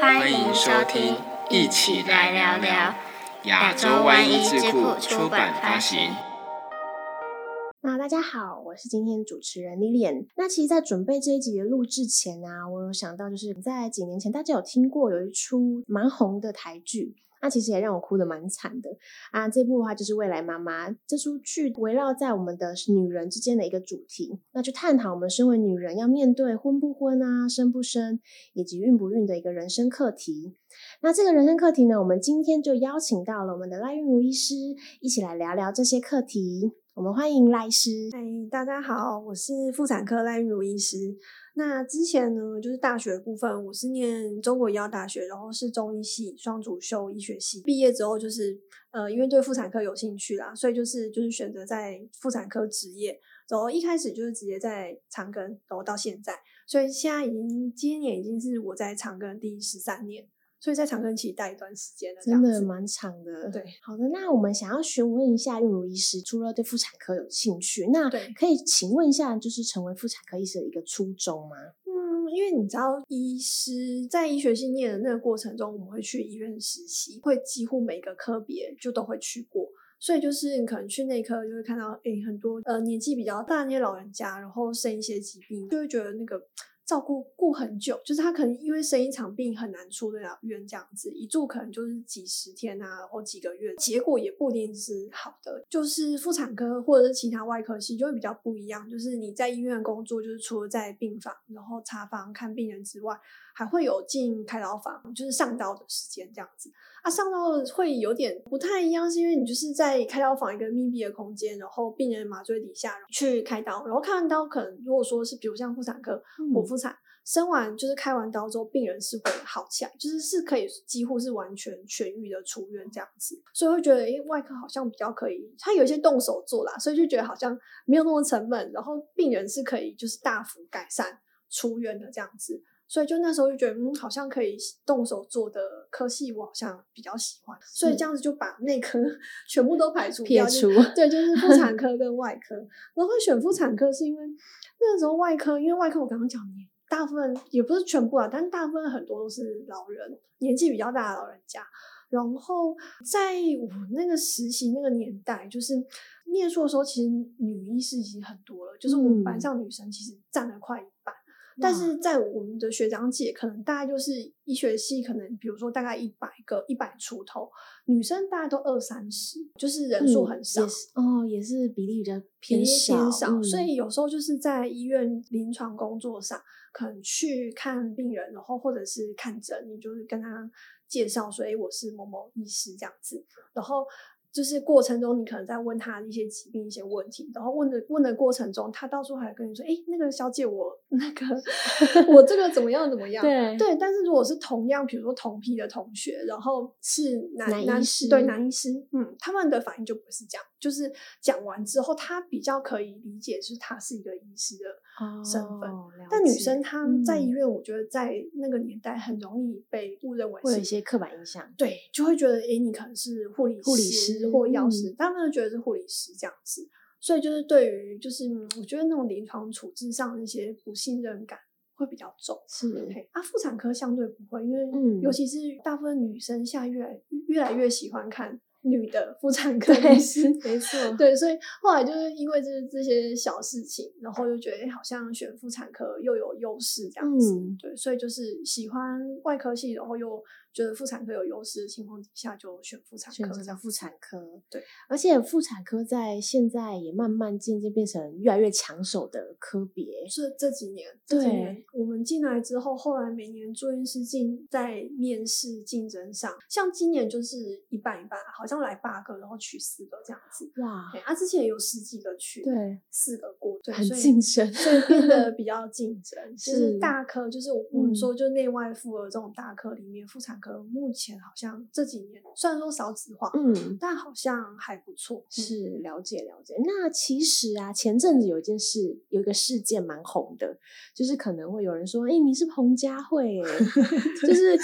欢迎收听，一起来聊聊亚洲万一智库出版发行。那大家好，我是今天主持人 Lilian。那其实，在准备这一集的录制前啊，我有想到，就是在几年前，大家有听过有一出蛮红的台剧。那其实也让我哭的蛮惨的啊！这部的话就是《未来妈妈》这出剧，围绕在我们的女人之间的一个主题，那就探讨我们身为女人要面对婚不婚啊、生不生以及孕不孕的一个人生课题。那这个人生课题呢，我们今天就邀请到了我们的赖韵如医师，一起来聊聊这些课题。我们欢迎赖医师。嗨，大家好，我是妇产科赖韵如医师。那之前呢，就是大学部分，我是念中国医药大学，然后是中医系双主修医学系。毕业之后就是，呃，因为对妇产科有兴趣啦，所以就是就是选择在妇产科执业。然后一开始就是直接在长庚，然后到现在，所以现在已经今年已经是我在长庚第十三年。所以在长庚期待一段时间了，真的蛮长的。对，好的，那我们想要询问一下孕如医师，除了对妇产科有兴趣，那可以请问一下，就是成为妇产科医师的一个初衷吗？嗯，因为你知道，医师在医学系念的那个过程中，我们会去医院实习，会几乎每个科别就都会去过，所以就是你可能去内科就会看到，哎，很多呃年纪比较大那些老人家，然后生一些疾病，就会觉得那个。照顾顾很久，就是他可能因为生一场病很难出得了院，这样子一住可能就是几十天啊，或几个月，结果也不一定是好的。就是妇产科或者是其他外科系就会比较不一样，就是你在医院工作，就是除了在病房然后查房看病人之外，还会有进开刀房，就是上刀的时间这样子。啊，上刀会有点不太一样，是因为你就是在开刀房一个密闭的空间，然后病人麻醉底下去开刀，然后看完刀可能如果说是比如像妇产科剖腹。生完就是开完刀之后，病人是会好起来，就是是可以几乎是完全痊愈的出院这样子，所以会觉得诶外科好像比较可以，他有一些动手做啦，所以就觉得好像没有那么沉闷，然后病人是可以就是大幅改善出院的这样子，所以就那时候就觉得嗯好像可以动手做的科系我好像比较喜欢，所以这样子就把内科 全部都排除撇除，对，就是妇产 科跟外科，然后会选妇产科是因为那时候外科，因为外科我刚刚讲你。大部分也不是全部啊，但是大部分很多都是老人，年纪比较大的老人家。然后在我那个实习那个年代，就是念书的时候，其实女医师已经很多了，就是我们班上女生其实占了快一半。但是在我们的学长姐，可能大概就是医学系，可能比如说大概一百个、一百出头，女生大概都二三十，就是人数很少哦，也是比例比较偏少。所以有时候就是在医院临床工作上，可能去看病人，然后或者是看诊，你就是跟他介绍说：“哎，我是某某医师这样子。”然后。就是过程中，你可能在问他一些疾病、一些问题，然后问的问的过程中，他到时候还跟你说：“哎，那个小姐，我那个 我这个怎么样怎么样？”对对。但是如果是同样，比如说同批的同学，然后是男男师，对男医师，嗯，他们的反应就不是这样。就是讲完之后，他比较可以理解，是他是一个医师的身份。但女生她在医院，我觉得在那个年代很容易被误认为会有一些刻板印象。对，就会觉得哎，你可能是护理护理师或药师，他们都觉得是护理师这样子。所以就是对于就是我觉得那种临床处置上的一些不信任感会比较重。是啊，妇产科相对不会，因为尤其是大部分女生现在越来越来越喜欢看。女的妇产 科医师，没错，对，所以后来就是因为这这些小事情，然后又觉得好像选妇产科又有优势这样子，对，所以就是喜欢外科系，然后又。觉得妇产科有优势的情况底下，就选妇产科。选择妇产科，对。而且妇产科在现在也慢慢渐渐变成越来越抢手的科别。是这几年，这几年我们进来之后，后来每年住院师进在面试竞争上，像今年就是一半一半，好像来八个，然后取四个这样子。哇！啊，之前有十几个去，对，四个过，对，很竞争，所以变得 比较竞争。是大科，就是我们说，就内外妇儿这种大科里面，妇产。科目前好像这几年虽然说少子化，嗯，但好像还不错。是了解了解。那其实啊，前阵子有一件事，有一个事件蛮红的，就是可能会有人说：“哎，你是彭佳慧。” 就是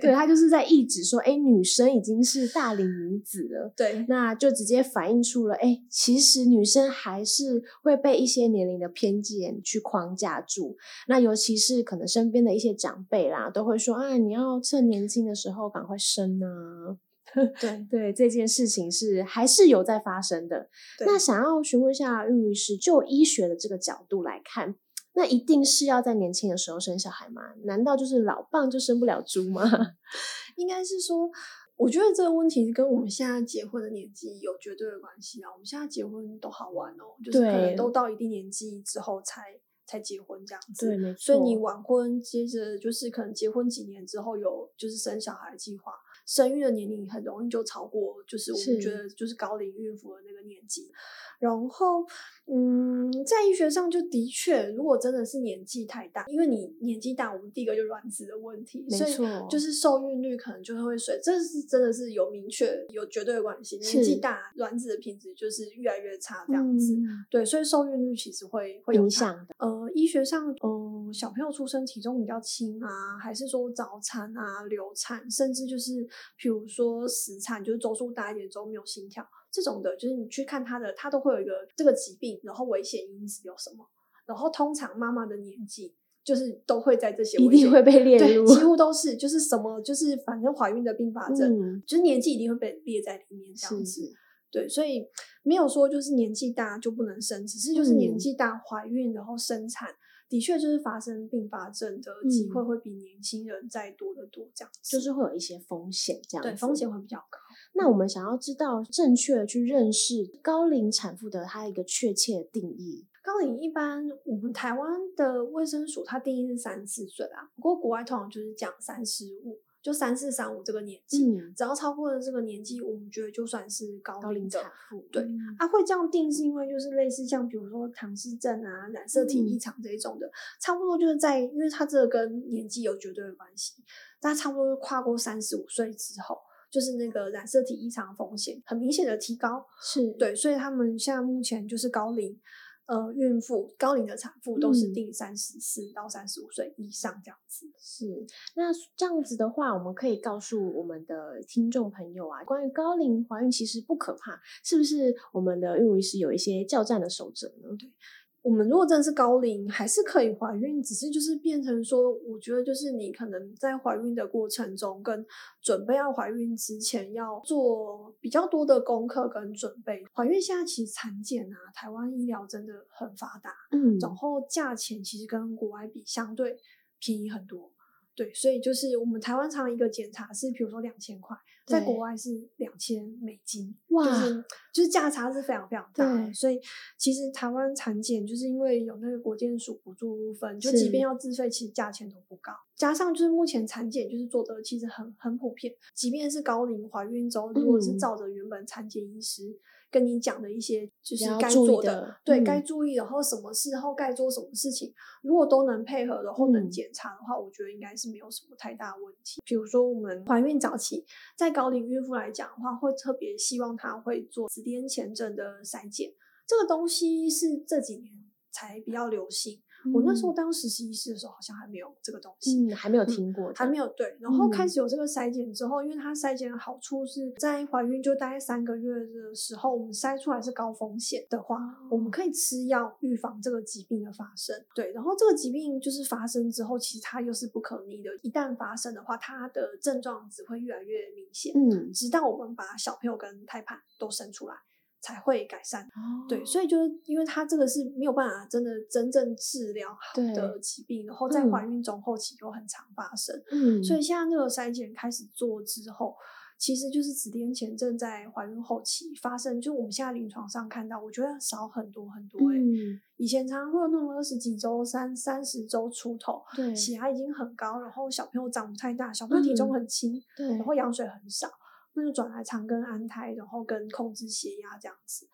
对，他就是在意指说，哎，女生已经是大龄女子了。对，那就直接反映出了，哎，其实女生还是会被一些年龄的偏见去框架住。那尤其是可能身边的一些长辈啦，都会说，啊，你要趁年轻的时候赶快生啊。对对，这件事情是还是有在发生的。那想要询问一下玉律师，就医学的这个角度来看，那一定是要在年轻的时候生小孩吗？难道就是老棒就生不了猪吗？应该是说，我觉得这个问题跟我们现在结婚的年纪有绝对的关系啊。我们现在结婚都好晚哦，就是可能都到一定年纪之后才才结婚这样子。对，没错。所以你晚婚，接着就是可能结婚几年之后有就是生小孩计划。生育的年龄很容易就超过，就是我们觉得就是高龄孕妇的那个年纪。然后，嗯，在医学上就的确，如果真的是年纪太大，因为你年纪大，我们第一个就卵子的问题，所以就是受孕率可能就会随，这是真的是有明确有绝对的关系。年纪大，卵子的品质就是越来越差，这样子。对，所以受孕率其实会会影响的。呃，医学上，嗯，小朋友出生体重比较轻啊，还是说早产啊、流产，甚至就是。比如说死产，就是周数大一点，周没有心跳这种的，就是你去看他的，他都会有一个这个疾病，然后危险因子有什么，然后通常妈妈的年纪就是都会在这些一定会被列入，几乎都是就是什么就是反正怀孕的并发症，就是年纪一定会被列在里面这样子。对，所以没有说就是年纪大就不能生，只是就是年纪大怀孕然后生产。的确，就是发生并发症的机会会比年轻人再多得多，这样就是会有一些风险，这样对风险会比较高。那我们想要知道正确的去认识高龄产妇的它一个确切定义。高龄一般我们台湾的卫生署它定义是三十四岁啦，不过国外通常就是讲三十五。就三四三五这个年纪，只要超过了这个年纪，我们觉得就算是高龄产妇。对，啊，会这样定是因为就是类似像比如说唐氏症啊、染色体异常这一种的，差不多就是在，因为它这个跟年纪有绝对的关系，它差不多跨过三十五岁之后，就是那个染色体异常风险很明显的提高。是对，所以他们现在目前就是高龄。呃，孕妇、高龄的产妇都是定三十四到三十五岁以上这样子。是，那这样子的话，我们可以告诉我们的听众朋友啊，关于高龄怀孕其实不可怕，是不是？我们的孕育师有一些较战的守则呢？对。我们如果真的是高龄，还是可以怀孕，只是就是变成说，我觉得就是你可能在怀孕的过程中，跟准备要怀孕之前，要做比较多的功课跟准备。怀孕现在其实产检啊，台湾医疗真的很发达，嗯，然后价钱其实跟国外比相对便宜很多。对，所以就是我们台湾常一个检查是，比如说两千块，在国外是两千美金，哇，就是就是价差是非常非常大的。所以其实台湾产检就是因为有那个国健署补助部分，就即便要自费，其实价钱都不高。加上就是目前产检就是做的其实很很普遍，即便是高龄怀孕之后，如果是照着原本产检医师。跟你讲的一些就是该做的，对该注意，然后什么事后该做什么事情，如果都能配合，然后能检查的话，我觉得应该是没有什么太大问题。比如说我们怀孕早期，在高龄孕妇来讲的话，会特别希望她会做子癜前症的筛检，这个东西是这几年才比较流行。我那时候当实习医师的时候，好像还没有这个东西，嗯，还没有听过，还没有对。然后开始有这个筛检之后，因为它筛检的好处是在怀孕就大概三个月的时候，我们筛出来是高风险的话，我们可以吃药预防这个疾病的发生。对，然后这个疾病就是发生之后，其实它又是不可逆的，一旦发生的话，它的症状只会越来越明显，嗯，直到我们把小朋友跟胎盘都生出来。才会改善，哦对，所以就是因为它这个是没有办法真的真正治疗好的疾病，然后在怀孕中后期又很常发生，嗯，所以现在那个筛检开始做之后，其实就是子癜前症在怀孕后期发生，就我们现在临床上看到，我觉得少很多很多，嗯，以前常常会有那种二十几周、三三十周出头，对，血压已经很高，然后小朋友长不太大，小朋友体重很轻，对，然后羊水很少。那就转来长庚安胎，然后跟控制血压这样子。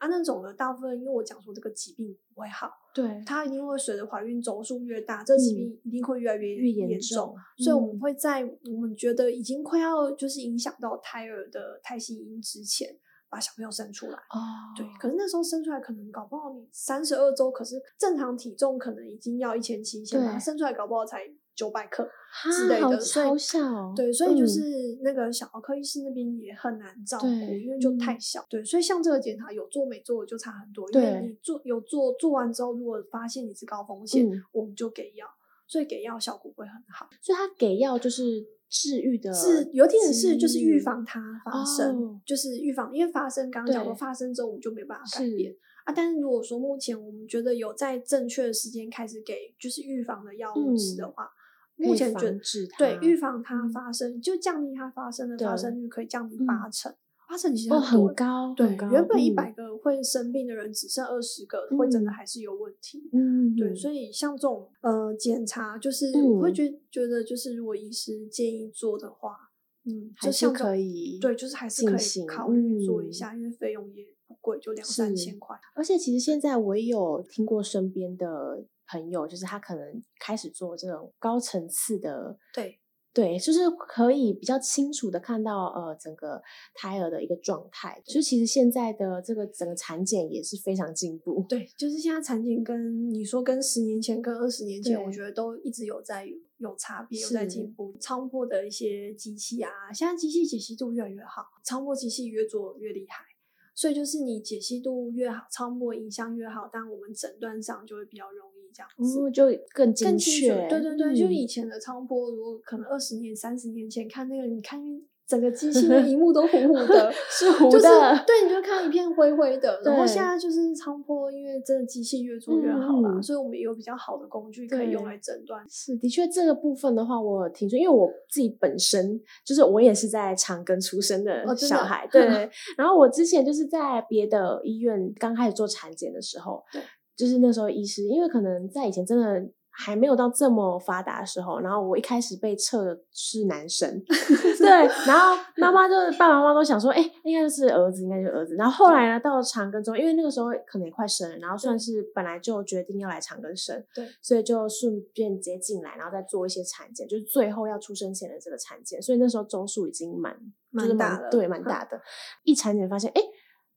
啊，那种的大部分，因为我讲说这个疾病不会好，对，它一定会随着怀孕周数越大，这疾病一定会越来越越严重。所以我们会在我们觉得已经快要就是影响到胎儿的胎心音之前，把小朋友生出来。哦，对，可是那时候生出来可能搞不好你三十二周，可是正常体重可能已经要一千七，先把它生出来搞不好才。九百克哈之类的，所以超小哦对，所以就嗯是那个小儿科医师那边也很难照顾，因为就太嗯小。对，所以像这个检查有做没做就差很多，因为对你做有做做完之后，如果发现你是高风险，嗯我们就给药，所以给药效果会很好。所以他给药就是治愈的，是有点是就是预防它发生，哦就是预防，因为发生刚刚讲过，发生之后我们就没办法改变啊。但是如果说目前我们觉得有在正确的时间开始给就是预防的药物吃的嗯话，目前觉得防治它对预防它嗯。发生，就降低它发生的发生率可以降低嗯。八成，八成其实哦很高，对，，原本一嗯。百个会生病的人只剩二十个，会真的嗯。还是有问题。嗯，对，所以像这种呃检查，就是嗯我会觉觉得，就是如果医师建议做的话，嗯，还就是可以对，就是还是可以考虑做一嗯。下，因为费用也不贵，就两三千块。而且其实现在我也有听过身边的朋友，就是他可能开始做这种高层次的，对对，就是可以比较清楚的看到呃整个胎儿的一个状态。就其实现在的这个整个产检也是非常进步。对，就是现在产检跟你说跟十年前跟二十年前，我觉得都一直有在有差别，有在进步。超破的一些机器啊，现在机器解析度越来越好，超破机器越做越厉害。所以就是你解析度越好，超波影像越好，但我们诊断上就会比较容易这样子。哦，就更精确，对对对，就嗯以前的超波，如果可能二十年、三十年前看那个，你看整个机器的荧幕都糊糊的，是糊就是的对，你就看一片灰灰的。然后现在就是超波，因为真的机器越做越好了，所以我们有比较好的工具可以用来诊断。是，的确，这个部分的话，我有听说，因为我自己本身就是我也是在长庚出生的小孩，对。然后我之前就是在别的医院刚开始做产检的时候，对，就是那时候医师，因为可能在以前真的还没有到这么发达的时候，然后我一开始被测的是男生，对，然后妈妈就爸爸妈妈都想说，哎、应该就是儿子，应该就是儿子。然后后来呢，到了长庚之后，因为那个时候可能也快生了，然后算是本来就决定要来长庚生，对，所以就顺便直接进来，然后再做一些产检，就是最后要出生前的这个产检。所以那时候周数已经蛮蛮大了对，蛮嗯大的。一产检发现，哎、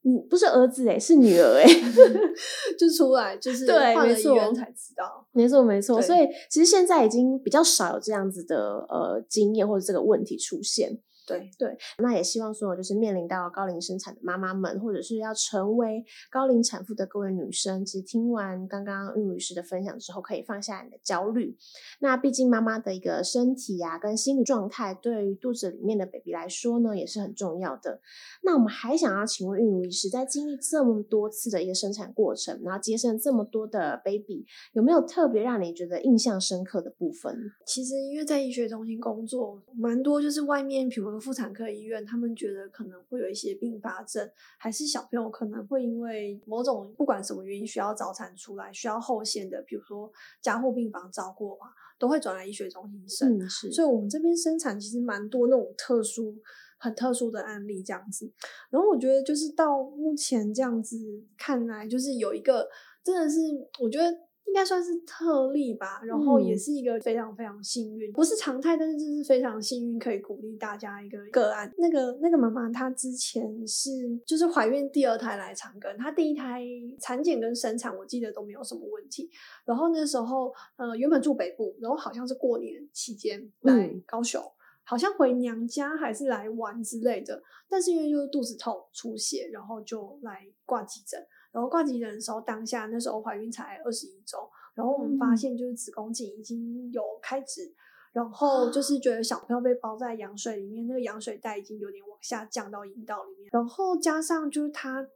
你不是儿子哎、是女儿哎、就出来就是对没错才知道。没错，没错。所以其实现在已经比较少有这样子的呃经验或者这个问题出现。对对，那也希望所有就是面临到高龄生产的妈妈们，或者是要成为高龄产妇的各位女生，其实听完刚刚孕女师的分享之后，可以放下你的焦虑。那毕竟妈妈的一个身体啊跟心理状态，对于肚子里面的 baby 来说呢，也是很重要的。那我们还想要请问孕如医师，在经历这么多次的一个生产过程，然后接生这么多的 baby，有没有特别让你觉得印象深刻的部分？其实因为在医学中心工作，蛮多就是外面，比如说妇产科医院，他们觉得可能会有一些并发症，还是小朋友可能会因为某种不管什么原因需要早产出来，需要后线的，比如说加护病房照顾的话，都会转来医学中心生。嗯，是，所以我们这边生产其实蛮多那种特殊、很特殊的案例这样子。然后我觉得就是到目前这样子看来，就是有一个真的是我觉得应该算是特例吧，然后也嗯是一个非常非常幸运，不是常态，但是这是非常幸运，可以鼓励大家一个个案。那个那个妈妈她之前是就是怀孕第二胎来长庚，她第一胎产检跟生产我记得都没有什么问题，然后那时候呃原本住北部，然后好像是过年期间来嗯高雄。好像回娘家还是来玩之类的，但是因为就是肚子痛出血，然后就来挂急诊。然后挂急诊的时候，当下那时候怀孕才二十一周，然后我们发嗯现就是子宫颈已经有开指，然后就是觉得小朋友被包在羊水里面，那个羊水袋已经有点往下降到阴道里面，然后加上就是他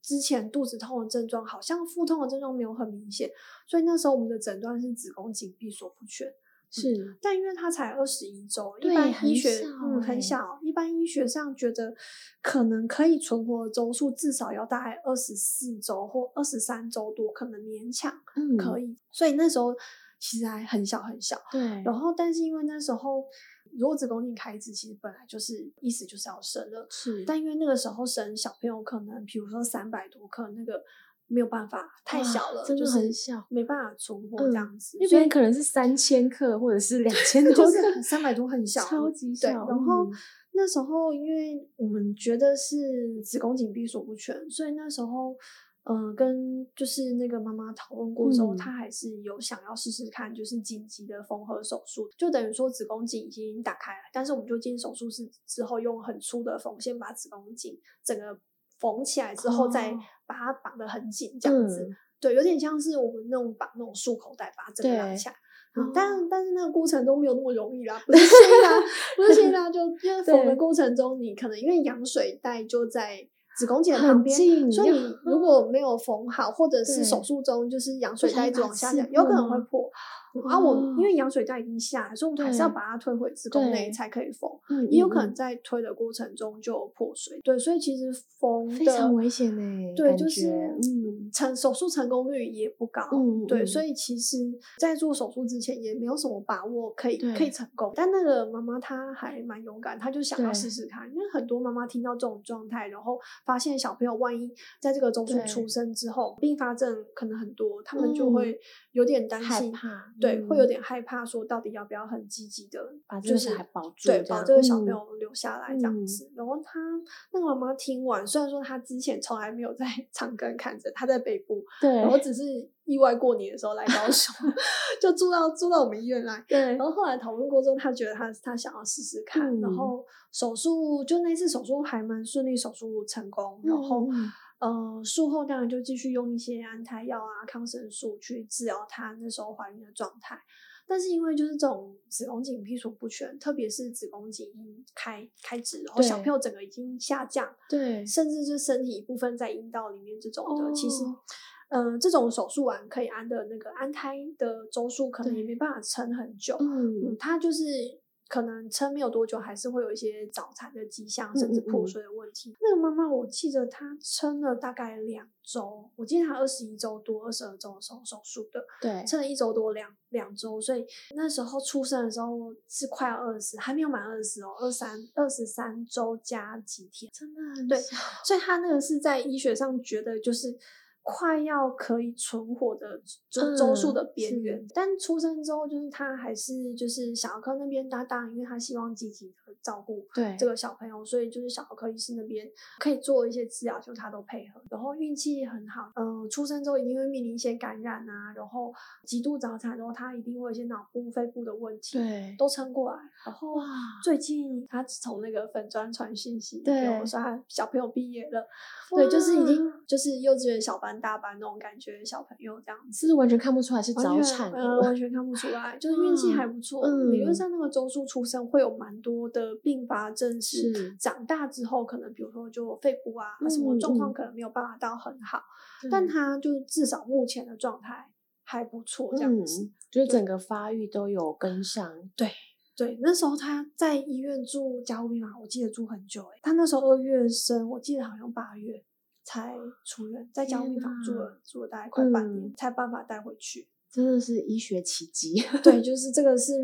之前肚子痛的症状，好像腹痛的症状没有很明显，所以那时候我们的诊断是子宫颈闭锁不全。是，但因为他才二十一周，一般医学小嗯欸。很小，一般医学上觉得可能可以存活的周数至少要大概二十四周或二十三周多，可能勉强嗯，可以。所以那时候其实还很小很小。对，然后，但是因为那时候如果子宫颈开支，其实本来就是意思就是要生了，是，但因为那个时候生小朋友可能，比如说三百多克，那个没有办法，太小了，真的就是很小没办法存活嗯这样子。那边可能是三千克或者是两 千多就是克，三百多很小，超级对，小。然后嗯那时候因为我们觉得是子宫颈闭锁不全，所以那时候嗯，跟就是那个妈妈讨论过之后，嗯她还是有想要试试看，就是紧急的缝合手术，就等于说子宫颈已经打开了，但是我们就进手术室之后，用很粗的缝线把子宫颈整个缝起来之后，再哦把它绑得很紧，这样子。嗯对，有点像是我们那种绑那种束口袋，把它整个拉对起来。嗯哦但但是那个过程中没有那么容易啦，不是先拉，不是先拉，就 因为缝的过程中，你可能因为羊水袋就在子宫颈旁边，所以你如果 没有缝好，或者是手术中就是羊水袋一直不小心把刺往下掉，有可能会破。啊，我哦。因为羊水袋已经下来，所以我们还是要把它推回子宫内才可以缝。嗯也有可能在推的过程中就破水，对，所以其实缝非常危险呢、对，就是嗯。成手术成功率也不高，嗯对，嗯所以其实，在做手术之前也没有什么把握可以可以成功。但那个妈妈她还蛮勇敢，她就想要对。试试看，因为很多妈妈听到这种状态，然后发现小朋友万一在这个周数出生之后，并发症可能很多，他们就嗯。会有点担心，害怕对，会有嗯点害怕，说到底要不要很积极的把这就是个小孩保住对，把这个小朋嗯友留下来这样嗯子。然后他那个妈妈听完，虽然说她之前从来没有在 长庚看诊，她在北部，对，然后只是意外过年的时候来高雄，就住到住到我们医院来。对然后后来讨论过之后，她觉得她她想要试试看，然嗯后手术就那次手术还蛮顺利，手术成功，然后。呃，术后当然就继续用一些安胎药啊、抗生素去治疗她那时候怀孕的状态。但是因为就是这种子宫颈闭锁不全，特别是子宫颈已经开开指，然后小朋友整个已经下降，对甚至是身体一部分在阴道里面这种的，其实嗯，呃，这种手术完可以安的那个安胎的周数，可能也没办法撑很久。嗯嗯，它就是可能撑没有多久，还是会有一些早产的迹象，甚至破碎的问题。那个妈妈，我记得她撑了大概两周，我记得她二十一周多、二十二周的时候手术的，对撑了一周多两两周，所以那时候出生的时候是快要二十，还没有满二十哦，二三二十三周加几天。真的很对所以她那个是在医学上觉得就是快要可以存活的周周数嗯的边是。缘，但出生之后就是他还是就是小儿科那边，搭档因为他希望积极的照顾对这个小朋友，所以就是小儿科医师那边可以做一些治疗，就他都配合，然后运气很好，嗯、出生之后一定会面临一些感染啊，然后极度早产，然后他一定会有一些脑部、肺部的问题，对都撑过来，然后哇最近他从那个粉砖传讯息给对我说他小朋友毕业了，对，就是已经。就是幼稚园小班、大班那种感觉的小朋友这样子。是完全看不出来是早产呃，完全看不出来，就是运气还不错。理论嗯上那个周数出生会有蛮多的并发症，是是长大之后可能比如说就肺部啊、什么状嗯况可能没有办法到很好，对但他就至少目前的状态还不错，这样子。嗯，就是整个发育都有跟上，对，对那时候他在医院住加护病房，我记得住很久哎、他那时候二月生，我记得好像八月才出院，在加护病房住了住了大概快半年，嗯才办法带回去。真的是医学奇迹。对，就是这个是，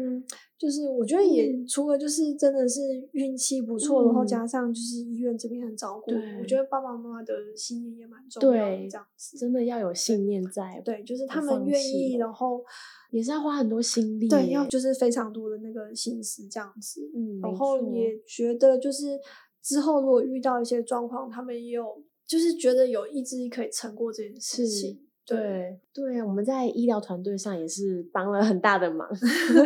就是我觉得也、嗯除了就是真的是运气不错，然后嗯加上就是医院这边很照顾，我觉得爸爸妈妈的信念也蛮重要的，这样子。真的要有信念在，对，就是他们愿意，然后也是要花很多心力。对，要就是非常多的那个心思这样子。嗯，然后也觉得就是之后如果遇到一些状况，他们也有就是觉得有意志力可以撑过这件事情。对对，我们在医疗团队上也是帮了很大的忙，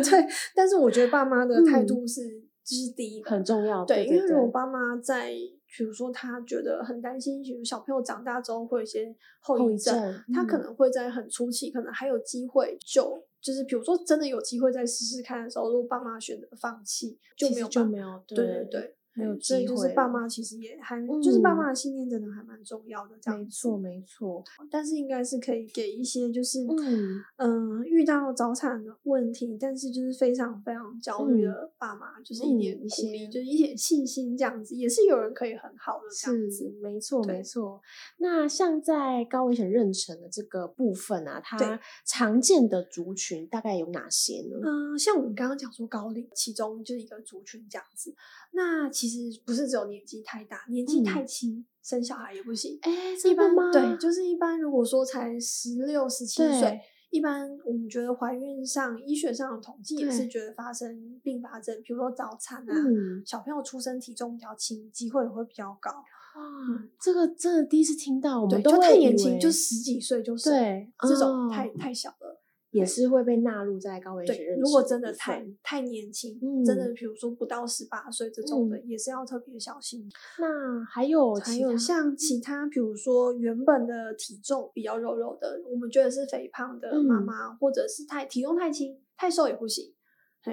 对，但是我觉得爸妈的态嗯度是就是第一个很重要。对，对对因为如果爸妈在，比如说他觉得很担心，比如小朋友长大之后会有一些后后遗遗症，症他可嗯能会在很初期，可能还有机会就。就是比如说，真的有机会再试试看的时候，如果爸妈选择放弃，就没有办就没有对对对，没有所以机就是爸妈其实也还，就是爸嗯妈的信念真的还蛮重要的，这样子没错，没错。但是应该是可以给一些就是嗯嗯、遇到早产的问题，但是就是非常非常焦虑嗯的爸妈，就是一嗯点一些就是一点信心，这样子也是有人可以很好的这样子。是没错，没错。那像在高危险妊娠的这个部分啊，它常见的族群大概有哪些呢？嗯、像我们刚刚讲说高龄，其中就是一个族群这样子。那其实不是只有年纪太大，年纪嗯太轻、生小孩也不行。哎，一般吗？对，就是一般如果说才十六、十七岁，一般我们觉得怀孕上医学上的统计也是觉得发生并发症，比如说早产啊，嗯，小朋友出生体重比较轻，机会也会比较高。哇，这个真的第一次听到，我对，们都就太年轻，就十几岁就生，对这种哦太太小了。也是会被纳入在高危如果真的太太年轻，嗯真的比如说不到十八岁这种的，嗯。也是要特别小心。那还有还有像其他，比如说原本的体重比较肉肉的，我们觉得是肥胖的妈嗯。妈，或者是太体重太轻、太瘦也不行，哎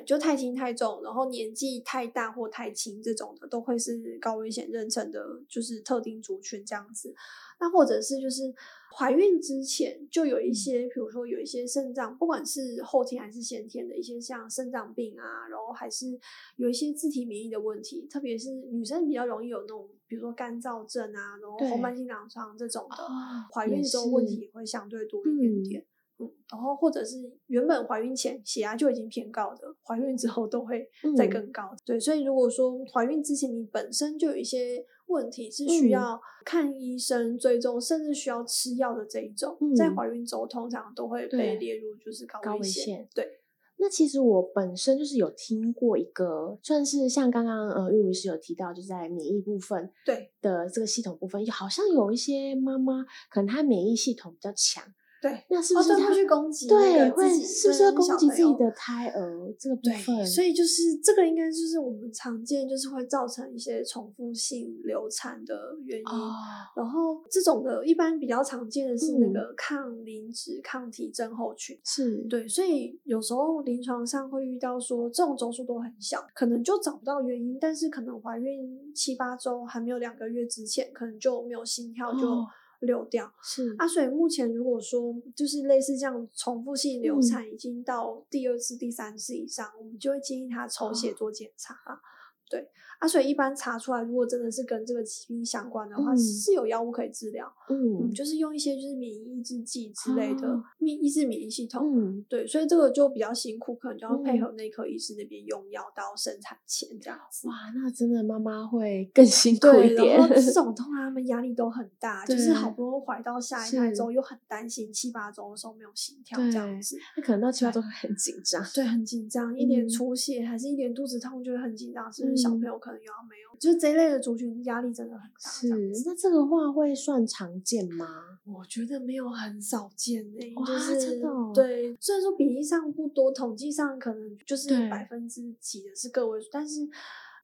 就太轻太重，然后年纪太大或太轻这种的，都会是高危险妊娠的，就是特定族群这样子。那或者是就是怀孕之前就有嗯一些，比如说有一些肾脏，不管是后天还是先天的一些像肾脏病啊，然后还是有一些自体免疫的问题，特别是女生比较容易有那种，比如说干燥症啊，然后对红斑性狼疮这种的，哦怀也孕之后问题也会相对多一点点。嗯，然后或者是原本怀孕前血压就已经偏高的，怀孕之后都会再嗯更高。对，所以如果说怀孕之前你本身就有一些问题是需嗯要看医生追踪，甚至需要吃药的这一种，在嗯怀孕之后通常都会被列入就是高高危险。险对，那其实我本身就是有听过一个，算是像刚刚呃玉如是有提到，就是在免疫部分对的这个系统部分，好像有一些妈妈可能她免疫系统比较强，对，那是不是他、哦对会去攻击对会是不是会跟攻击自己的胎儿这个部分？对，所以就是这个应该就是我们常见，就是会造成一些重复性流产的原因。哦，然后这种的，一般比较常见的是那嗯个抗磷脂抗体症候群。是，对，所以有时候临床上会遇到说，这种周数都很小，可能就找不到原因，但是可能怀孕七八周还没有两个月之前，可能就没有心跳就哦流掉。是啊，所以目前如果说就是类似这样重复性流嗯产已经到第二次、第三次以上，我们就会建议他抽血哦做检查啊。对啊，所以一般查出来，如果真的是跟这个疾病相关的话，嗯是有药物可以治疗。嗯，嗯就是用一些就是免疫抑制剂之类的哦，免抑制免疫系统。嗯，对，所以这个就比较辛苦，可能就要配嗯合内科医师那边用药到生产前这样子。哇，那真的妈妈会更辛苦，一点然后。这种 通常他们压力都很大，就是好不容易怀到下一胎是之后，又很担心七八周的时候没有心跳这样子。那可能到七八周会很紧张。对，很紧张，一点嗯出血还是一点肚子痛，就会很紧张，是不是小嗯朋友可能又要没有？就是这一类的族群压力真的很大。是，那这个话会算常见吗？我觉得没有很少见诶、哇就是真的哦对，虽然说比例上不多，统计上可能就是百分之几的是个位数，但是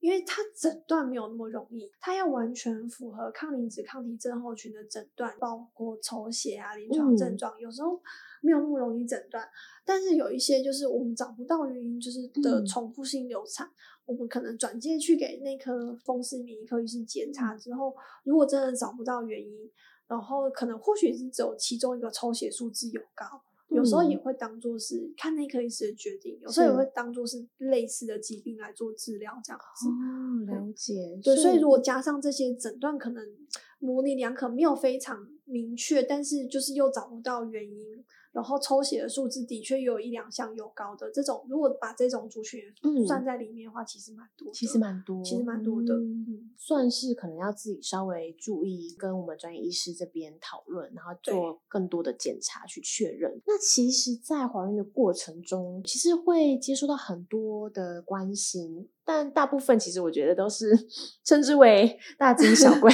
因为它诊断没有那么容易，它要完全符合抗磷脂抗体症候群的诊断，包括抽血啊、临床症嗯状，有时候没有那么容易诊断。但是有一些就是我们找不到原因，就是的嗯重复性流产，我们可能转介去给内科风湿免疫科医师检查嗯之后，如果真的找不到原因，然后可能或许是只有其中一个抽血数字有高，有时候也嗯会当做是看内科医师的决定，有时候也是会当做是类似的疾病来做治疗这样子。哦，了解。对，所以如果加上这些诊断，可能模棱两可，没有非常明确，但是就是又找不到原因，然后抽血的数字的确有一两项有高的这种，如果把这种族群嗯算在里面的话，其实蛮多的。其实蛮多，其实蛮多的嗯嗯算是可能要自己稍微注意，跟我们专业医师这边讨论，然后做更多的检查去确认。那其实，在怀孕的过程中，其实会接收到很多的关心，但大部分其实我觉得都是称之为 大惊小怪。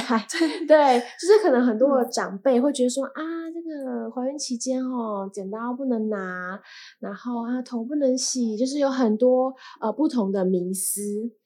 对，就是可能很多的长辈会觉得说、啊，这个怀孕期间哦，剪刀不能拿，然后啊头不能洗，就是有很多呃不同的迷思。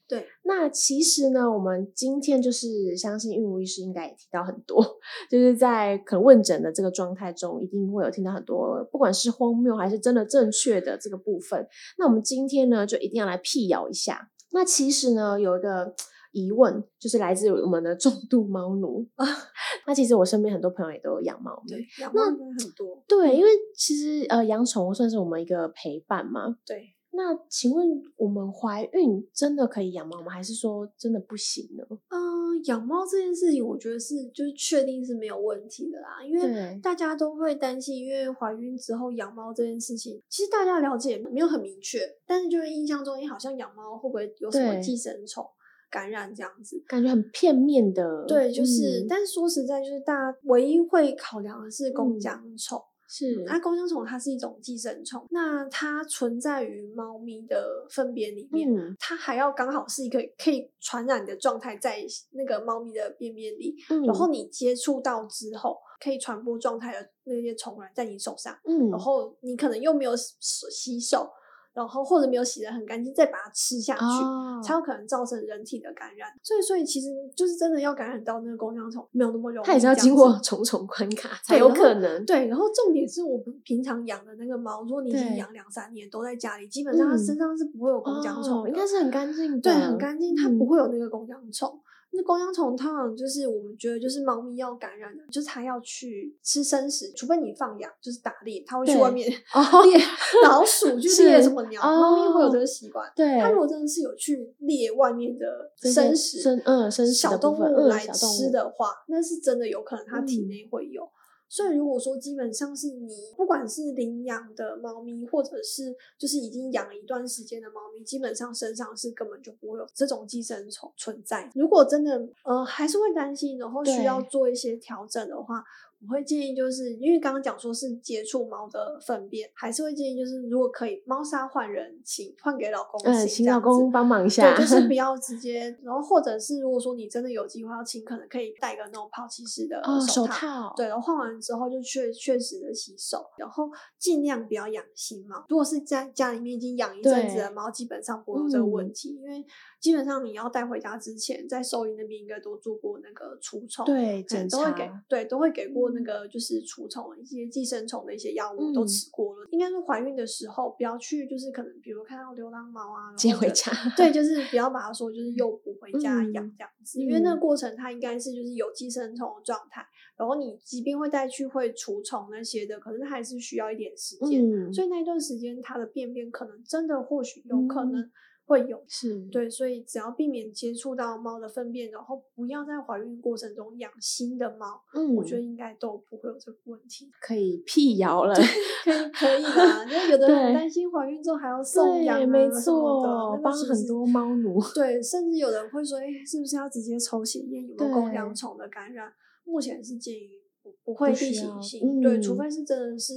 对，那其实呢，我们今天就是相信孕妇医师应该也提到很多，就是在可能问诊的这个状态中，一定会有听到很多，不管是荒谬还是真的正确的这个部分。那我们今天呢，就一定要来辟谣一下。那其实呢，有一个疑问，就是来自于我们的重度猫奴啊。那其实我身边很多朋友也都有养猫咪，对，养猫很多。对，因为其实呃养宠物算是我们一个陪伴嘛。对，那请问我们怀孕真的可以养猫吗？还是说真的不行呢？嗯，养猫这件事情，我觉得是就是确定是没有问题的啦，因为大家都会担心，因为怀孕之后养猫这件事情，其实大家了解没有很明确，但是就是印象中，你，好像养猫会不会有什么寄生虫感染这样子？感觉很片面的。对，就是，嗯但是说实在，就是大家唯一会考量的是公嗯奖宠。是。那弓香虫它是一种寄生虫，那它存在于猫咪的粪便里面，嗯它还要刚好是一个可以传染的状态在那个猫咪的便便里，嗯，然后你接触到之后可以传播状态的那些虫卵在你手上，嗯，然后你可能又没有洗洗手，然后或者没有洗得很干净，再把它吃下去。哦才有可能造成人体的感染，所以所以其实就是真的要感染到那个弓浆虫没有那么容易，它也是要经过 重重关卡才有可能。对，然后重点是我们平常养的那个猫，如果你已经养两三年都在家里，基本上它嗯身上是不会有弓浆虫应该是很干净的，对，很干净，它嗯不会有那个弓浆虫。那弓浆虫通常就是我们觉得就是猫咪要感染的，就是它要去吃生食，除非你放养，就是打猎，它会去外面哦 猎老鼠，去猎什么鸟，猫咪会有这哦个习惯。对，它如果真的是有去猎外面的生食、生嗯生食小动物来吃的话，那是真的有可能它体嗯内会有。所以如果说基本上是你不管是领养的猫咪，或者是就是已经养了一段时间的猫咪，基本上身上是根本就不会有这种寄生虫存在。如果真的呃还是会担心，然后需要做一些调整的话，我会建议就是因为刚刚讲说是接触猫的粪便，还是会建议就是如果可以，猫砂换人请，换给老公嗯，请，老公帮忙一下，对，就是不要直接，然后或者是如果说你真的有机会要请，可能可以戴个那种抛弃式的哦手套。对，然后换完之后就确确实的洗手，然后尽量不要养新猫。如果是在家里面已经养一阵子的猫，基本上不会有这个问嗯题，因为基本上你要带回家之前，在兽医那边应该都做过那个除虫，对嗯检查都会给对都会给过那嗯个就是除虫一些寄生虫的一些药物都嗯。吃过了。应该是怀孕的时候不要去，就是可能比如看到流浪猫啊，接回家，对，就是不要把它说就是诱捕回家养嗯这样子，因为那个嗯。过程它应该是就是有寄生虫的状态，然后你即便会带去会除虫那些的，可是它还是需要一点时间，嗯，所以那一段时间它的便便可能真的或许有可嗯。能会有。是，对，所以只要避免接触到猫的粪便，然后不要在怀孕过程中养新的猫，嗯，我觉得应该都不会有这个问题。可以辟谣了，可以可以啦，就有的人担心怀孕之后还要送养、啊，没什么的错，帮很多猫奴，对，甚至有人会说，哎、是不是要直接抽血验有没有弓对浆虫的感染？目前是建议不不会例不需要行性，对，除嗯非是真的是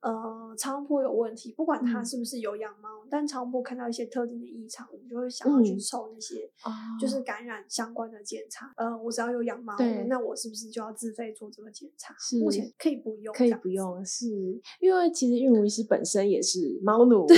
呃超音波有问题，不管它嗯是不是有养猫，但超音波看到一些特定的异常，我们就会想要去嗯抽那些哦就是感染相关的检查。呃，我只要有养猫，那我是不是就要自费做这个检查？是目前可以不用，可以。不用，是因为其实孕乳医师本身也是猫奴，对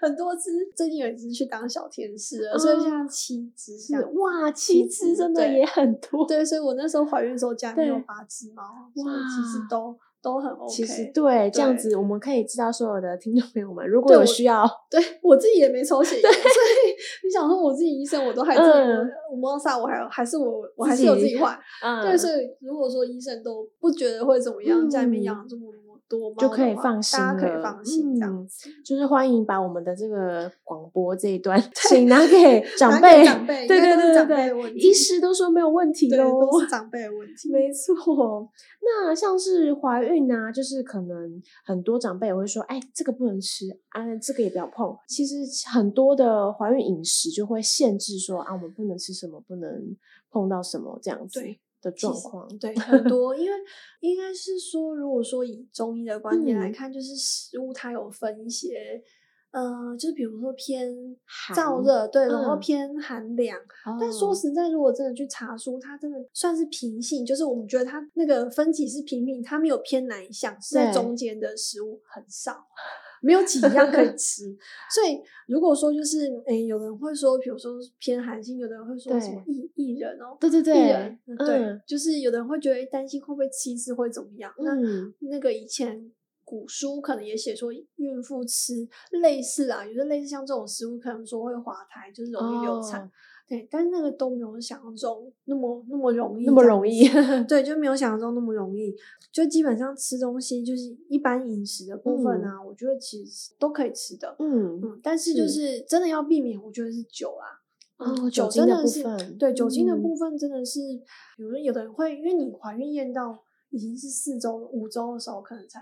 很多只，最近有一只去当小天使了，所以现在七只是。哇，七七只真的也很多，对，所以我那时候怀孕的时候家里面有八只猫，所以其实都都很 OK。其实对这样子，我们可以知道所有的听众朋友们，如果有需要，对我自己也没抽血，所以你想说我自己医生我都还自己，嗯我猫砂我还有还是我我还是有自己换。嗯，对，所以如果说医生都不觉得会怎么样，家里面嗯养了这么多猫就可以放心大家可以了放心这样。就是欢迎把我们的这个广播这一段，请拿给 长拿辈，给长辈对对对对对医师都说没有问题对，喽，都是长辈的问题。没错，那像是怀孕啊，就是可能很多长辈也会说，哎，这个不能吃啊，这个也不要碰。其实很多的怀孕饮食就会限制说啊，我们不能吃什么，不能碰到什么这样子对的状况。对，很 多，因为应该是说，如果说以中医的观点来嗯看，就是食物它有分一些，呃，就是比如说偏燥热，对，然后嗯偏寒凉。但说哦实在，如果真的去查书，它真的算是平性，就是我们觉得它那个分级是平平，它没有偏哪一项，是在中间的食物很少。没有几样可以 吃，所以如果说就是，诶，有人会说，比如说偏寒性，有的人会说什么薏薏仁哦，对对对薏仁，嗯对，嗯就是有的人会觉得诶担心会不会吃一次会怎么样？那嗯，那个以前古书可能也写说，孕妇吃类似啊，有些类似像这种食物，可能说会滑胎，就是容易流产。哦对，但是那个都没有想象中那么那么容易，那么容易，对，就没有想象中那么容易。就基本上吃东西，就是一般饮食的部分啊，我觉得其实都可以吃的。嗯，嗯，但是就是真的要避免，我觉得是酒啊。哦嗯酒酒精的部真的是分对酒精的嗯部分真的是，比如说有的人会，因为你怀孕验到已经是四周、五周的时候，可能才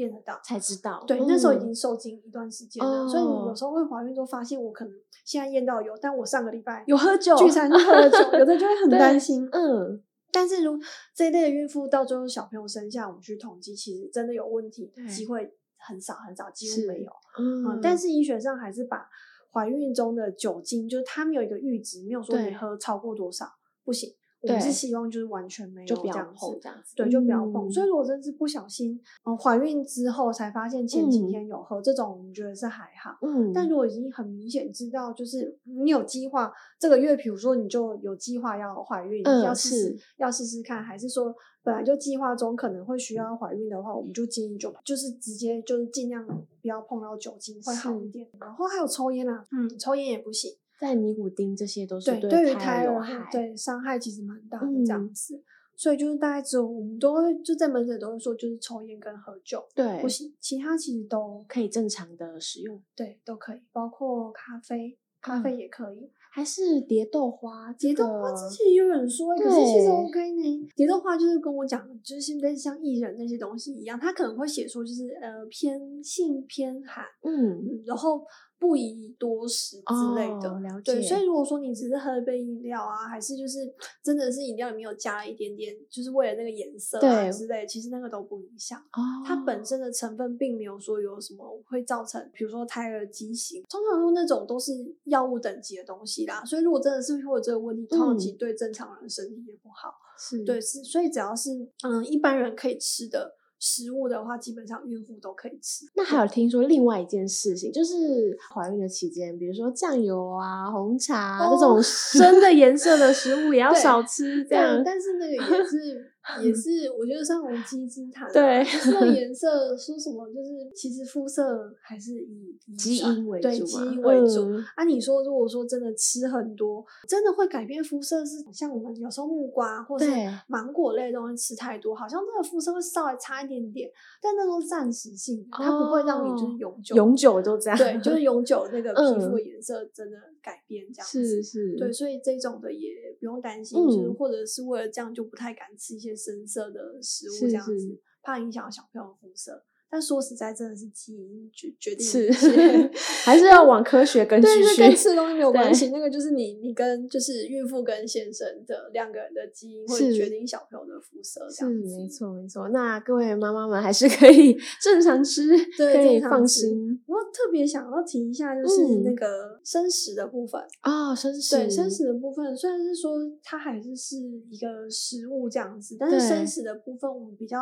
验得到。才知道，对，那时候已嗯经受精一段时间了，所以你有哦时候会怀孕都发现，我可能现在验到有，但我上个礼拜有喝酒，聚餐就喝了酒，有的就会很 担心。嗯，但是如这一类的孕妇到最后小朋友生下，我们去统计，其实真的有问题对机会很少很少，几乎没有。嗯嗯，但是医学上还是把怀孕中的酒精，就是他们有一个阈值，没有说你喝超过多少不行。我是希望就是完全没有这样子，碰这样子，对，就不要碰。嗯所以如果真是不小心，嗯，怀孕之后才发现前几嗯。天有喝，这种我们觉得是还好。嗯，但如果已经很明显知道，就是你有计划这个月，比如说你就有计划要怀孕，嗯要试试要试试看，还是说本来就计划中可能会需要怀孕的话，我们就建议就就是直接就是尽量不要碰到酒精会好一点。然后还有抽烟啊，嗯，抽烟也不行，在尼古丁这些都是对，对于胎胎儿有害，对伤害其实蛮大的嗯这样子。所以就是大概只有我们都会就在门诊都会说，就是抽烟跟喝酒对不行，其他其实都可以正常的使用，对都可以，包括咖啡，咖嗯啡也可以。还是蝶豆花，蝶豆花之前也有人说，可是其实 OK 呢。蝶豆花就是跟我讲，就是现在像艺人那些东西一样，他可能会写说就是呃偏性偏寒，嗯，嗯，然后不宜多食之类的。哦了对，所以如果说你只是喝一杯饮料啊，还是就是真的是饮料里面有加了一点点，就是为了那个颜色啊对之类，其实那个都不影响。哦，它本身的成分并没有说有什么会造成，比如说胎儿畸形，通常说那种都是药物等级的东西啦。所以如果真的是会有这个问题，通常嗯其实对正常人身体也不好。是对，是所以只要是嗯一般人可以吃的食物的话，基本上孕妇都可以吃。那还有听说另外一件事情，就是怀孕的期间，比如说酱油啊、红茶、啊这种哦深的颜色的食物也要 少吃，这样但但是那个也是也 是，我觉得像无稽之谈啊。对就是那个 颜色说什么，就是其实肤色还是以基因为主对基因为主。嗯啊，你说如果说真的吃很多，真的会改变肤色是像我们有时候木瓜或是芒果类的东西吃太多，好像这个肤色会稍微差一点点，但那都是暂时性的，它不会让你就是哦永久永久都这样，对，就是永久那个皮肤颜色真的改变这样子。是是，对，所以这种的也不用担心，就是嗯或者是为了这样就不太敢吃一些深色的食物，这样子是怕影响小朋友的肤色。但说实在，真的是基因决决定是 还是要往科学根据对，这去跟。吃东西没有 关对系，那个就是你你跟就是孕妇跟先生的两个人的基因会是决定小朋友的肤色，这是样子。没错没错，那各位妈妈们还是可以正常吃，对可以放心我特别想要提一下，就是嗯那个生食的部分。哦。生食对生食的部分，虽然是说它还是是一个食物这样子，但是生食的部分我们比较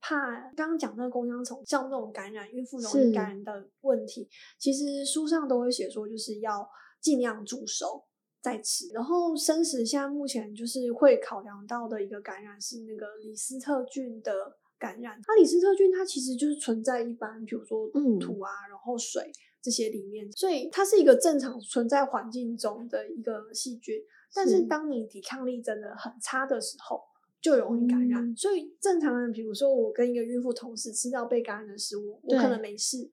怕。刚刚讲那个弓腔虫，像那种感染孕妇容易感染的问题，其实书上都会写说，就是要尽量煮熟再吃。然后生食现在目前就是会考量到的一个感染是那个李斯特菌的感染。它李斯特菌它其实就是存在一般，比如说嗯土啊，然后水。这些里面，所以它是一个正常存在环境中的一个细菌。但是是当你抵抗力真的很差的时候，就容易感染。嗯所以正常人，比如说我跟一个孕妇同时吃到被感染的食物，我可能没事。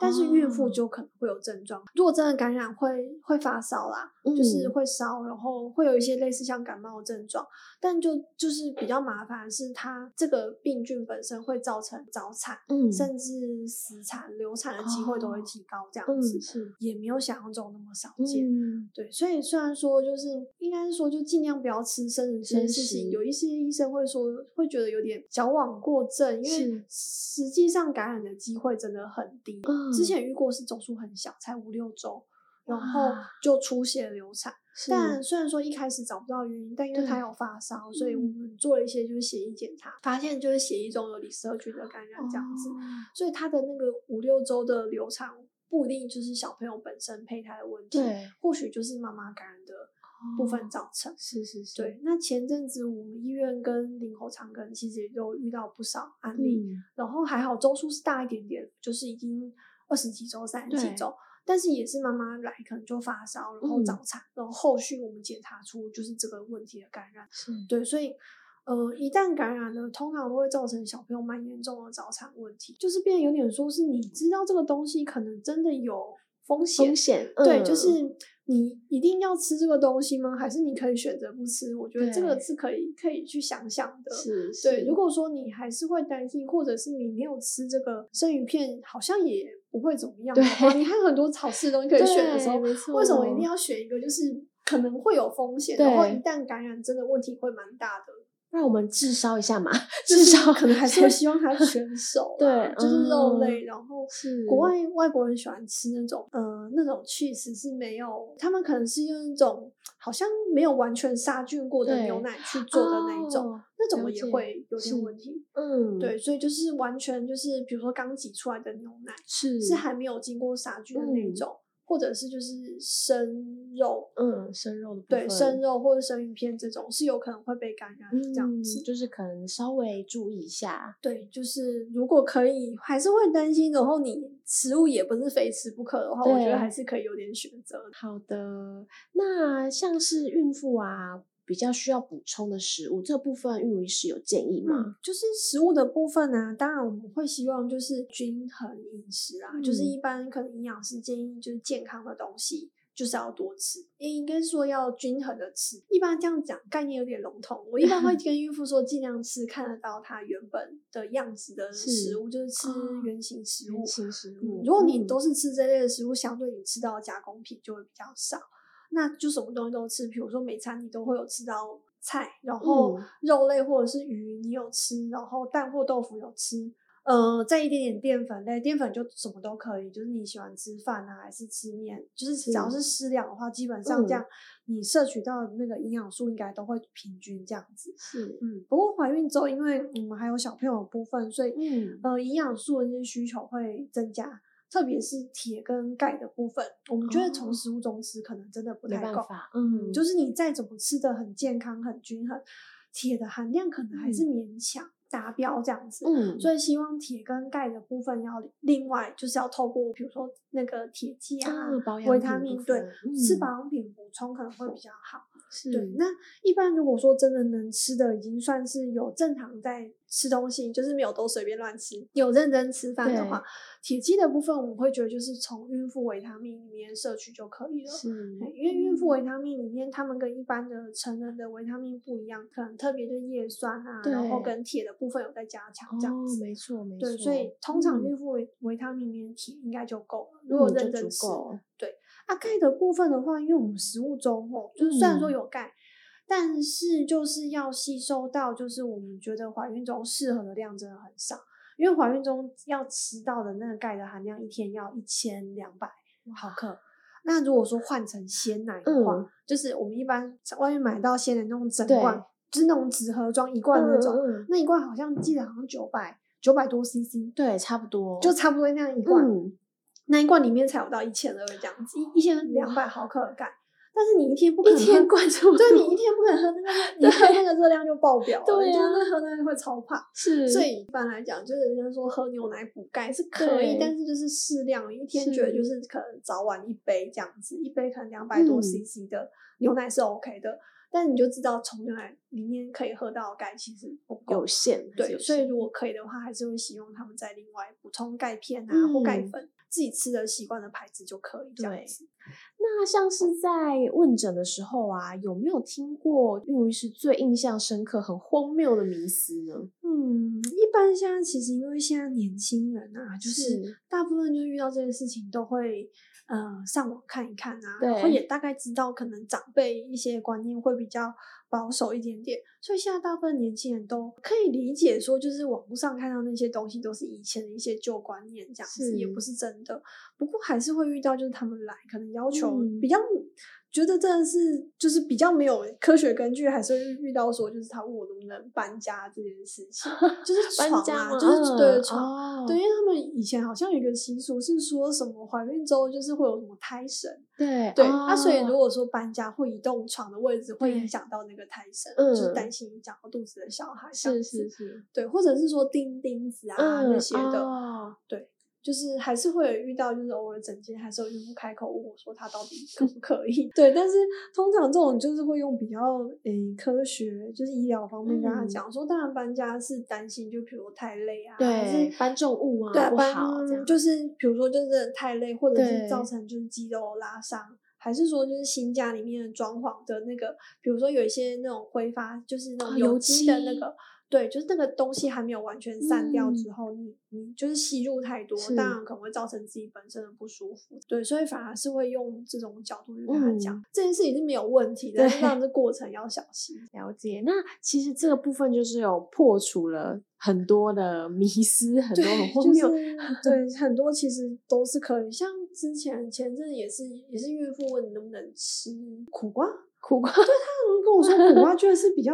但是孕妇哦。就可能会有症状，如果真的感染会会发烧啦，就是嗯。会烧，然后会有一些类似像感冒的症状，但就就是比较麻烦的是它这个病菌本身会造成早产，嗯。甚至死产、流产的机会都会哦提高，这样嗯子、是。也没有想象中那么少见。嗯。对，所以虽然说就是应该是说就尽量不要吃生人生事情，食有一些医生会说会觉得有点矫枉过正，因为实际上感染的机会真的很低。嗯之前遇过是总数很小，才五六周，然后就出血流产。但虽然说一开始找不到原因，但因为他有发烧，所以我嗯们做了一些就是血液检查，发现就是血液中有李斯特菌的感染这样子。哦所以他的那个五六周的流产不一定就是小朋友本身胚胎的问题，或许就是妈妈感染的部分哦造成。是是是，对，那前阵子我们医院跟林口长庚其实也都遇到不少案例，嗯然后还好周数是大一点点，就是已经二十几周、三十几周，但是也是妈妈来可能就发烧，然后嗯。早产，然后后续我们检查出就是这个问题的感染。对，所以呃，一旦感染了，通常都会造成小朋友蛮严重的早产问题，就是变得有点说是你知道这个东西可能真的有风险，风险，对，嗯。就是你一定要吃这个东西吗？还是你可以选择不吃？我觉得这个是可以可以去想想的。是对，是如果说你还是会担心，或者是你没有吃这个生鱼片，好像也不会怎么样的话，对你还有很多好吃的东西可以选的时候，为什么一定要选一个就是可能会有风险，然后一旦感染，真的问题会蛮大的不然我们炙烧一下嘛，就是至少可能还是会希望它全 熟，对就是肉嗯类，然后是国外外国人喜欢吃那种，呃，那种 cheese 是没有，他们可能是用那种好像没有完全杀菌过的牛奶去做的那一种，哦那种也会有是点问题。嗯，对，所以就是完全就是，比如说刚挤出来的牛奶是是还没有经过杀菌的那一种，或者是就是生肉，嗯生肉的部对，生肉或者生鱼片这种是有可能会被感染的这样子。嗯就是可能稍微注意一下。对，就是如果可以，还是会担心。然后你食物也不是非吃不可的话，我觉得还是可以有点选择。好的，那像是孕妇啊，比较需要补充的食物，这部分孕妇医师有建议吗？嗯，就是食物的部分呢、当然我们会希望就是均衡饮食啊，就是嗯一般可能营养师建议就是健康的东西。就是要多吃，也应该说要均衡的吃。一般这样讲概念有点笼统，我一般会 跟孕妇说，尽量吃看得到它原本的样子的食物，就是吃哦原形食物。原型食嗯物，如果你嗯都是吃这类的食物，相对你吃到的加工品就会比较少。那就什么东西都吃，比如说每餐你都会有吃到菜，然后嗯。肉类或者是鱼你有吃，然后蛋或豆腐有吃，呃，再一点点淀粉类，淀粉就什么都可以，就是你喜欢吃饭啊，还是吃面，就是只要是是适量的话，基本上这嗯。样、你摄取到的那个营养素应该都会平均这样子。是。嗯，不过怀孕之后，因为我们还有小朋友的部分，所以嗯。呃，营养素的一些需求会增加，特别是铁跟钙的部分，我们觉得从哦食物中吃可能真的不太够。嗯，就是你再怎么吃的很健康、很均衡，铁的含量可能还是勉强达标这样子。嗯，所以希望铁跟钙的部分要另外就是要透过比如说那个铁剂啊、维他命，对，分吃嗯保养品补充可能会比较好。是对，那一般如果说真的能吃的，已经算是有正常在吃东西，就是没有都随便乱吃，有认真吃饭的话，铁剂的部分我们会觉得就是从孕妇维他命里面摄取就可以了。是因为孕妇维他命里面，他们跟一般的成人的维他命不一样，可能特别就是叶酸啊，然后跟铁的部分有在加强这样哦，子。没错没错，对，所以通常嗯孕妇维维他命里面铁应该就够了，如果认真吃。够对，啊，钙的部分的话，因为我们食物中哦，就是虽然说嗯有钙，但是就是要吸收到，就是我们觉得怀孕中适合的量真的很少，因为怀孕中要吃到的那个钙的含量一天要一千两百毫克。那如果说换成鲜奶的话，嗯就是我们一般外面买到鲜奶那种整罐，就是那种纸盒装一罐那种，那一罐好像记得好像九百九百多 CC，对，差不多，就差不多那样一罐。嗯，那一罐里面才有到一千二这样子，一一千两百毫克的钙。但是你一天不可能一天喝灌这么对你一天不可能喝那个，你喝那个热量就爆表了，对啊。你就是喝那个会超胖。是，所以一般来讲，就是人家说喝牛奶补钙是可以，但是就是适量，一天觉得就是可能早晚一杯这样子，一杯可能两百多嗯。CC 的牛奶是 OK 的，但你就知道从牛奶里面可以喝到的钙其实不够。有。限，对，所以如果可以的话，还是会希望他们再另外补充钙片啊、或钙嗯粉，自己吃的习惯的牌子就可以这样对子。那像是在问诊的时候啊，有没有听过孕妇医师最印象深刻、很荒谬的迷思呢？嗯，一般现在其实因为现在年轻人啊，就是是大部分就遇到这件事情都会呃上网看一看啊，然后也大概知道可能长辈一些观念会比较保守一点点，所以现在大部分年轻人都可以理解说，就是网络上看到那些东西都是以前的一些旧观念这样子，也不是真的。不过还是会遇到，就是他们来可能要求嗯比较。觉得真的是就是比较没有科学根据，还是会遇到说，就是他问我能不能搬家这件事情，就是 搬床啊，家就是对嗯床，哦。对，因为他们以前好像有一个习俗是说什么怀孕之后就是会有什么胎神，对对，那、所以如哦果说搬家会移动床的位置，会影响到那个胎神，就是嗯担心影响到肚子的小孩，是是，是，对，或者是说钉钉子啊、嗯那些的，哦。对，就是还是会有遇到，就是偶尔整间还是有孕妇开口问我说他到底可不可以？对，但是通常这种就是会用比较诶、科学，就是医疗方面跟他嗯讲说，当然搬家是担心，就比如太累啊，还是，对搬重物啊不搬好这样，就是比如说就是太累，或者是造成就是肌肉拉伤。还是说，就是新家里面的装潢的那个，比如说有一些那种挥发，就是那哦种油漆的那漆个，对，就是那个东西还没有完全散掉嗯之后，你你就是吸入太多，是当然可能会造成自己本身的不舒服。对，所以反而是会用这种角度去跟他讲，嗯这件事情是没有问题的，但是让这过程要小心。了解。那其实这个部分就是有破除了很多的迷思，很多很荒就谬。是对 很多其实都是可以，像之前前阵也是也是孕妇问你能不能吃苦瓜，苦瓜对他们跟我说苦瓜 居然是比较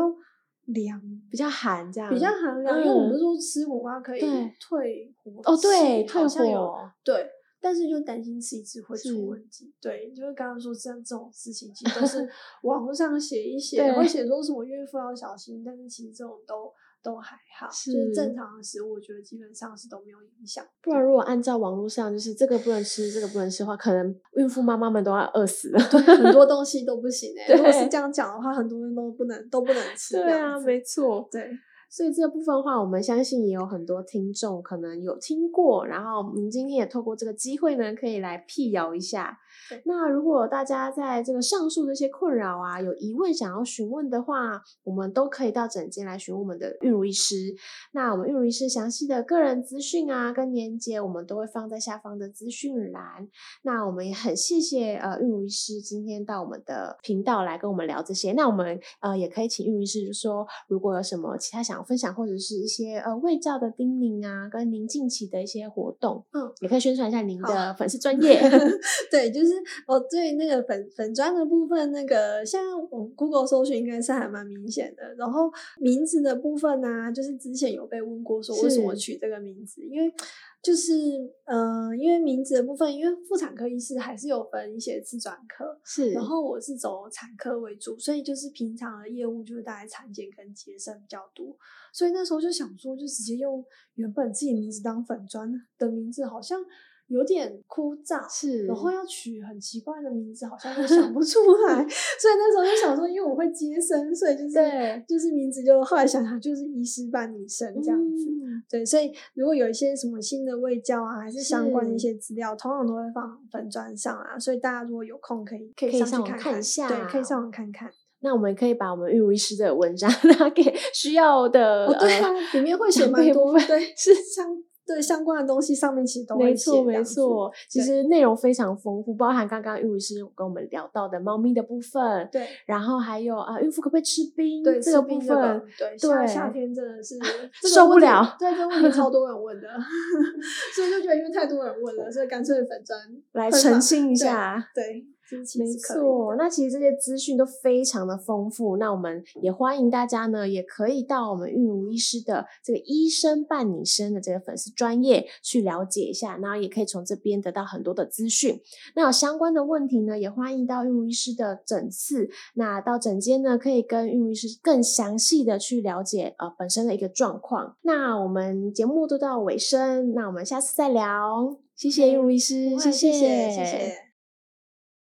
凉。比较寒，这样比较寒凉，因为我们嗯不是说吃苦瓜可以退火哦，对，气退火，对，但是就担心吃一次会出问题。对，就是刚刚说这样这种事情，其实都是 网络上写一写，对会写说什么孕妇要小心，但是其实这种都都还好，就是是正常的食物，我觉得基本上是都没有影响。不然如果按照网络上就是这个不能吃，这个不能吃的话，可能孕妇妈妈们都要饿死了。很多 东西都不行哎、对如果是这样讲的话，很多人都不能都不能吃。对啊，没错。对。所以这部分的话，我们相信也有很多听众可能有听过，然后我们今天也透过这个机会呢，可以来辟谣一下。那如果大家在这个上述这些困扰啊，有疑问想要询问的话，我们都可以到诊间来询问我们的孕乳医师。那我们孕乳医师详细的个人资讯啊，跟连接，我们都会放在下方的资讯栏。那我们也很谢谢呃孕乳医师今天到我们的频道来跟我们聊这些。那我们呃也可以请孕乳医师就说，如果有什么其他想要分享，或者是一些呃卫教的叮咛啊，跟您近期的一些活动，嗯，也可以宣传一下您的粉丝专业。对，就是哦，对那个粉粉砖的部分，那个像我 Google 搜寻应该是还蛮明显的。然后名字的部分呢、就是之前有被问过说为什么是取这个名字，因为就是呃，因为名字的部分，因为妇产科医师还是有分一些次专科，是，然后我是走产科为主，所以就是平常的业务就是大概产检跟接生比较多，所以那时候就想说，就直接用原本自己名字当粉砖的名字，好像有点枯燥。是，然后要取很奇怪的名字，好像又想不出来，所以那时候就想说，因为我会接生，所以就是对就是名字就后来想想就是医师伴你生这样子。嗯对，所以如果有一些什么新的卫教啊，还是相关的一些资料，通常都会放粉砖上啊，所以大家如果有空可以可以上网看看一下对，可以上网看看。那我们可以把我们玉如医师的文章 拿给需要的，哦，对啊呃，里面会写蛮多，对，是相对相关的东西上面其实都会没错，没错，其实内容非常丰富，包含刚刚孕乳医师跟我们聊到的猫咪的部分，对然后还有啊，孕妇可不可以吃冰？对，这个部分，对，夏对夏天真的是 受不了对，这个问题超多人问的，所以就觉得因为太多人问了，所以干脆粉砖来澄清一下。对，没错，那其实这些资讯都非常的丰富，那我们也欢迎大家呢，也可以到我们孕如医师的这个医生伴你生的这个粉丝专业去了解一下，然后也可以从这边得到很多的资讯。那有相关的问题呢，也欢迎到孕如医师的诊室，那到诊间呢，可以跟孕如医师更详细的去了解呃本身的一个状况。那我们节目都到尾声，那我们下次再聊，谢谢孕如医师，谢谢谢谢。